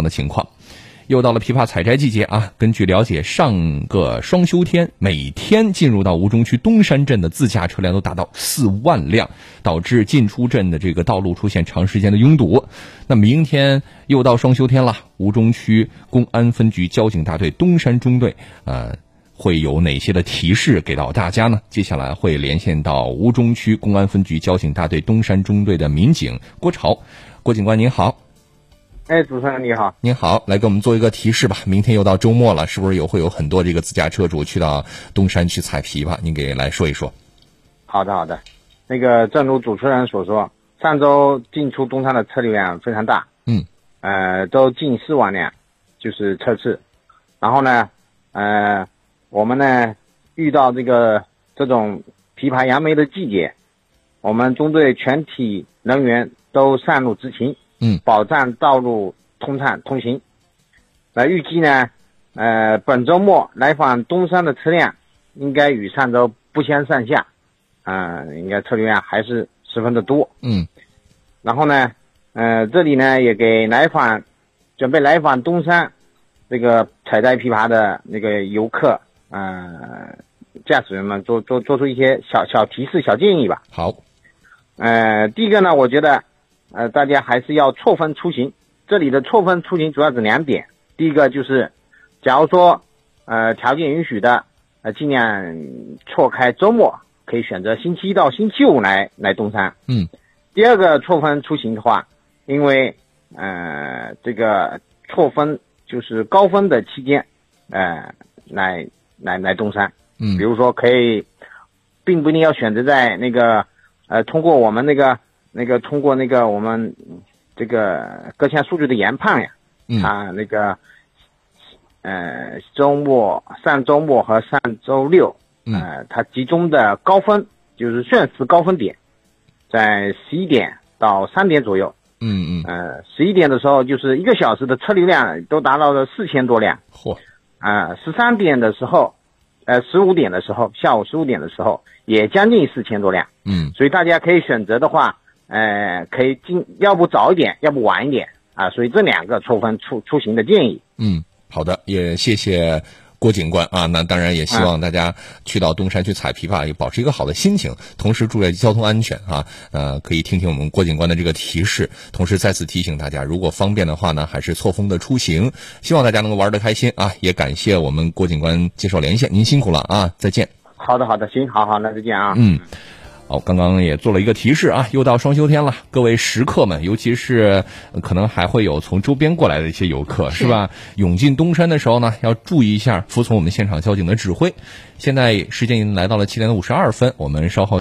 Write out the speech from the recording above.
样的情况。又到了枇杷采摘季节啊！根据了解，上个双休天每天进入到吴中区东山镇的自驾车辆都达到四万辆，导致进出镇的这个道路出现长时间的拥堵。那明天又到双休天了，吴中区公安分局交警大队东山中队呃会有哪些的提示给到大家呢？接下来会连线到吴中区公安分局交警大队东山中队的民警郭朝，郭警官您好。哎，主持人你好，您好，来给我们做一个提示吧。明天又到周末了，是不是有会有很多这个自驾车主去到东山去采枇杷？您给来说一说。好的，好的。那个，正如主持人所说，上周进出东山的车流量非常大，嗯，呃，都近四万辆，就是车次。然后呢，呃，我们呢遇到这个这种枇杷杨梅的季节，我们中队全体人员都上路执勤。嗯，保障道路通畅通行。那预计呢，呃，本周末来访东山的车辆应该与上周不相上下，啊，应该车流量还是十分的多。嗯，然后呢，呃，这里呢也给来访准备来访东山这个采摘枇杷的那个游客，呃，驾驶员们做做做出一些小小提示、小建议吧。好，呃，第一个呢，我觉得。呃，大家还是要错峰出行。这里的错峰出行主要指两点。第一个就是，假如说呃条件允许的，呃尽量错开周末，可以选择星期一到星期五来来东山。嗯。第二个错峰出行的话，因为呃这个错峰就是高峰的期间，呃来来来东山。嗯。比如说可以，并不一定要选择在那个呃通过我们那个。那个通过那个我们这个各项数据的研判呀，啊那个呃周末上周末和上周六，呃它集中的高峰就是瞬时高峰点，在十一点到三点左右。嗯嗯。呃，十一点的时候就是一个小时的车流量都达到了四千多辆。嚯！啊，十三点的时候，呃十五点的时候，下午十五点的时候也将近四千多辆。嗯。所以大家可以选择的话。呃，可以进，要不早一点，要不晚一点啊，所以这两个错峰出出行的建议。嗯，好的，也谢谢郭警官啊。那当然也希望大家去到东山去采枇杷，也保持一个好的心情，同时注意交通安全啊。呃，可以听听我们郭警官的这个提示，同时再次提醒大家，如果方便的话呢，还是错峰的出行。希望大家能够玩得开心啊！也感谢我们郭警官接受连线，您辛苦了啊！再见。好的，好的，行，好好，那再见啊。嗯。好，刚刚也做了一个提示啊，又到双休天了，各位食客们，尤其是可能还会有从周边过来的一些游客，是吧？涌进东山的时候呢，要注意一下，服从我们现场交警的指挥。现在时间已经来到了七点五十二分，我们稍后。